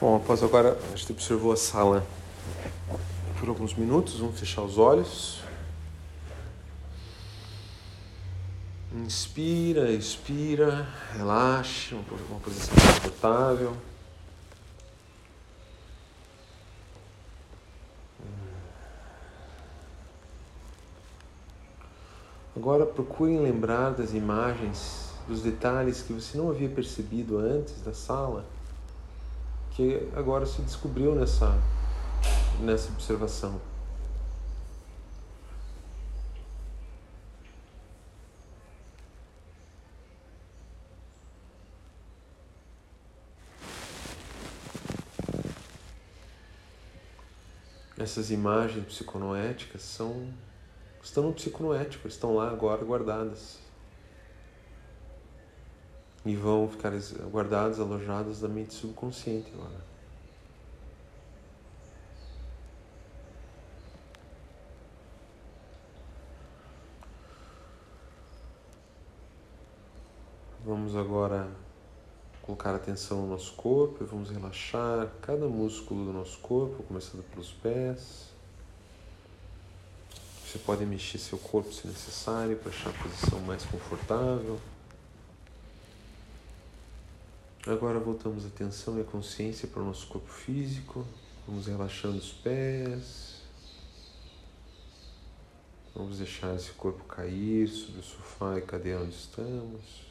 Bom, após agora a gente observou a sala por alguns minutos, vamos fechar os olhos. Inspira, expira, relaxe, uma posição confortável. Agora procurem lembrar das imagens, dos detalhes que você não havia percebido antes da sala que agora se descobriu nessa, nessa observação. Essas imagens psiconoéticas são estão no psiconoético, estão lá agora guardadas e vão ficar guardados, alojados na mente subconsciente agora. Vamos agora colocar atenção no nosso corpo e vamos relaxar cada músculo do nosso corpo, começando pelos pés. Você pode mexer seu corpo se necessário para achar a posição mais confortável. Agora voltamos a atenção e a consciência para o nosso corpo físico. Vamos relaxando os pés. Vamos deixar esse corpo cair sobre o sofá e cadeira onde estamos.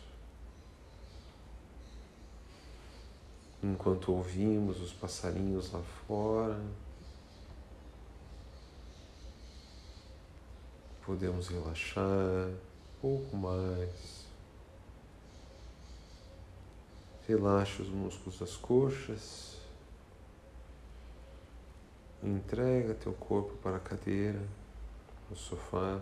Enquanto ouvimos os passarinhos lá fora. Podemos relaxar um pouco mais. Relaxa os músculos das coxas. Entrega teu corpo para a cadeira, o sofá.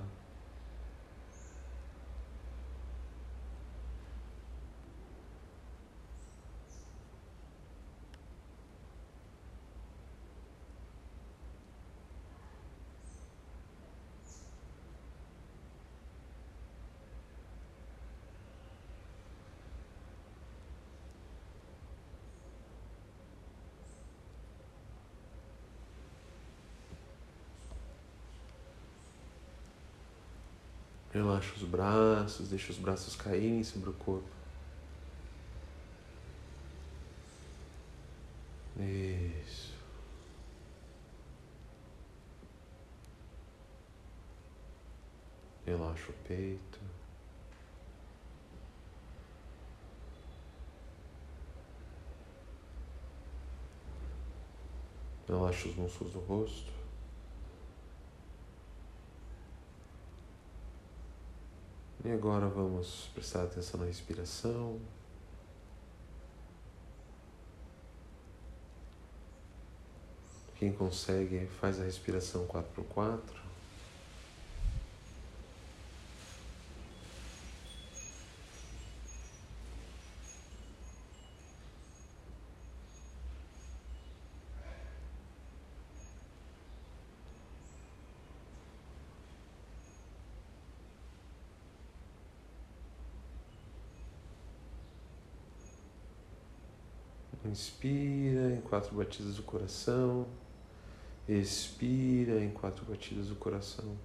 Relaxa os braços, deixa os braços caírem sobre o corpo. Isso. Relaxa o peito. Relaxa os músculos do rosto. E agora vamos prestar atenção na respiração. Quem consegue, faz a respiração 4x4. Inspira em quatro batidas do coração. Expira em quatro batidas do coração.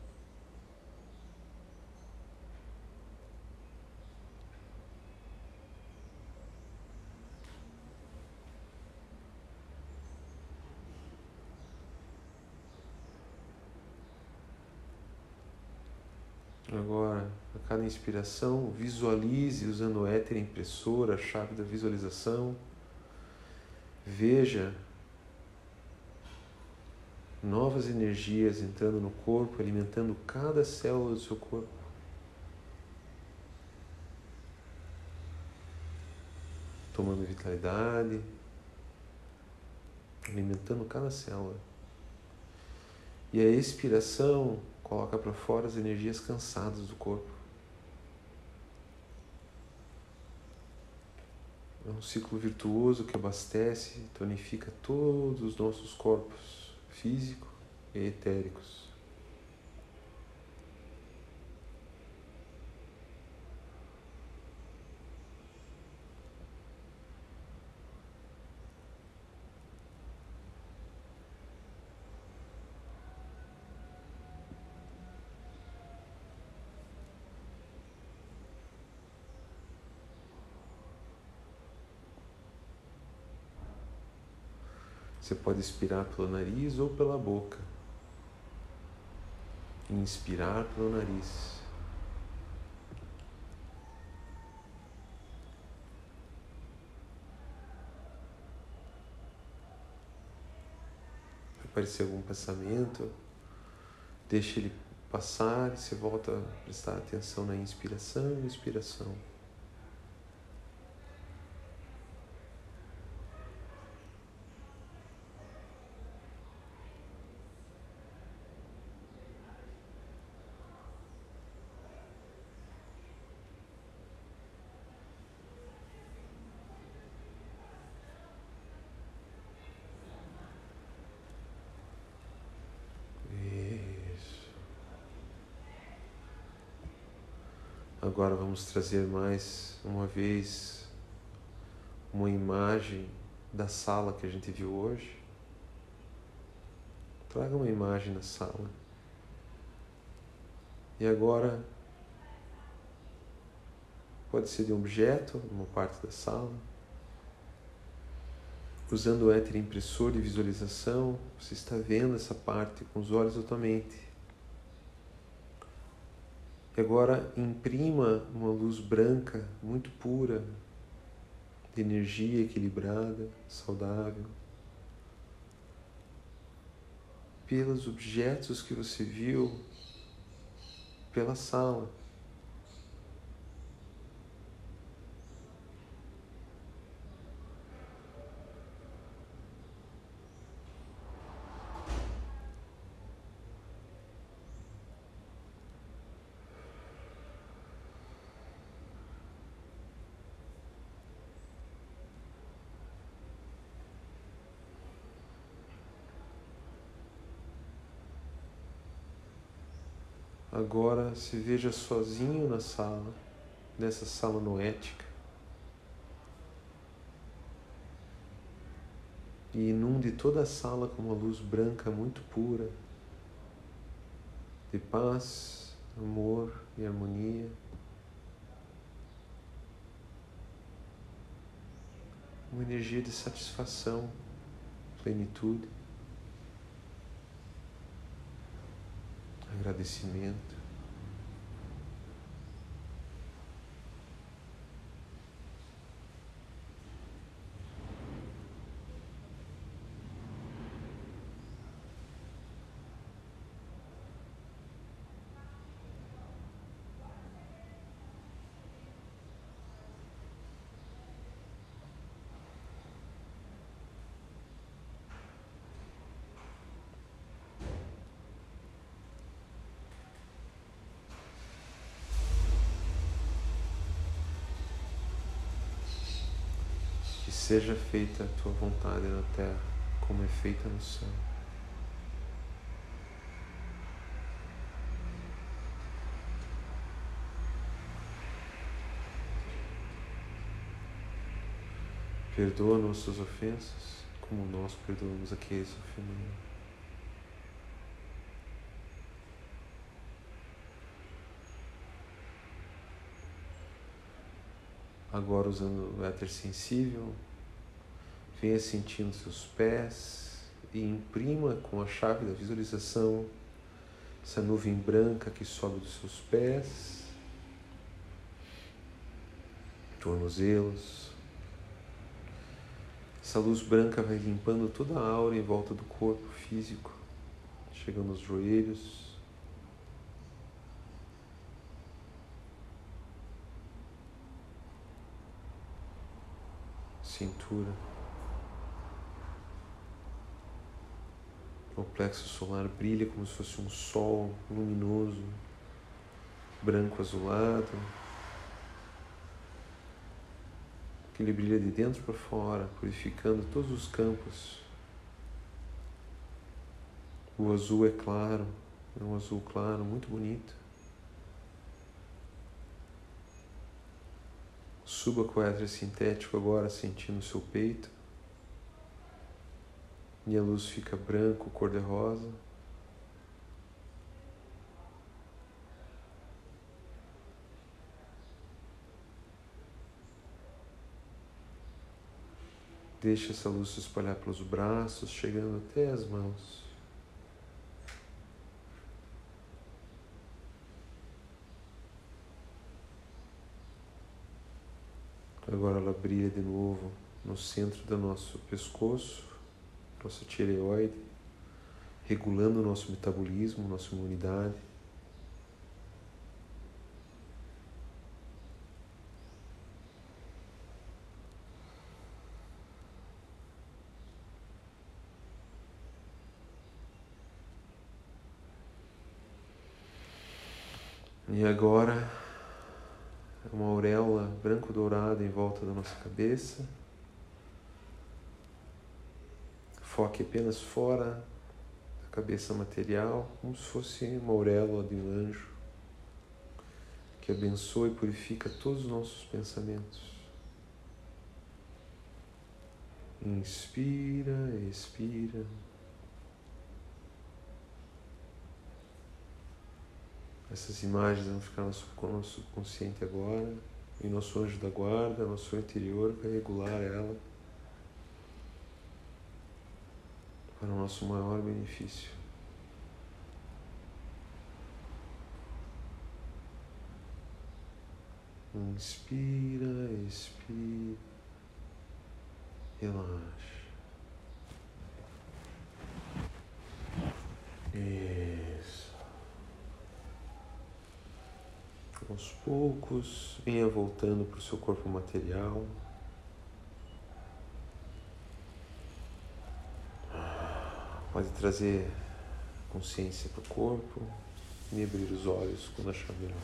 Agora, a cada inspiração, visualize usando o éter impressora, a chave da visualização. Veja novas energias entrando no corpo, alimentando cada célula do seu corpo. Tomando vitalidade, alimentando cada célula. E a expiração coloca para fora as energias cansadas do corpo. É um ciclo virtuoso que abastece tonifica todos os nossos corpos físico e etéricos. Você pode expirar pelo nariz ou pela boca. Inspirar pelo nariz. aparecer algum pensamento, deixe ele passar e você volta a prestar atenção na inspiração e expiração. Agora vamos trazer mais uma vez uma imagem da sala que a gente viu hoje. Traga uma imagem da sala. E agora pode ser de um objeto, uma parte da sala. Usando o éter impressor de visualização, você está vendo essa parte com os olhos da tua mente. Agora imprima uma luz branca, muito pura, de energia equilibrada, saudável, pelos objetos que você viu pela sala. Agora se veja sozinho na sala, nessa sala noética. E inunde toda a sala com uma luz branca muito pura, de paz, amor e harmonia. Uma energia de satisfação, plenitude. Agradecimento. Seja feita a tua vontade na terra, como é feita no céu. Perdoa nossas ofensas, como nós perdoamos aqueles ofendendo. Agora usando o éter sensível, Venha sentindo seus pés e imprima com a chave da visualização essa nuvem branca que sobe dos seus pés, tornozelos. Essa luz branca vai limpando toda a aura em volta do corpo físico, chegando aos joelhos. Cintura. O plexo solar brilha como se fosse um sol luminoso, branco azulado, ele brilha de dentro para fora, purificando todos os campos. O azul é claro, é um azul claro, muito bonito. Suba com o sintético agora, sentindo o seu peito. E a luz fica branco, cor-de-rosa. Deixa essa luz se espalhar pelos braços, chegando até as mãos. Agora ela brilha de novo no centro do nosso pescoço, nossa tireoide, regulando o nosso metabolismo, nossa imunidade. E agora, uma auréola branco-dourada em volta da nossa cabeça. Foque apenas fora da cabeça material, como se fosse uma auréola de um anjo que abençoa e purifica todos os nossos pensamentos. Inspira, expira. Essas imagens vão ficar no nosso subconsciente agora, e nosso anjo da guarda, nosso interior, vai regular ela para o nosso maior benefício. Inspira, expira, relaxa. Isso. aos poucos, venha voltando para o seu corpo material. Pode trazer consciência para o corpo e abrir os olhos quando achar melhor.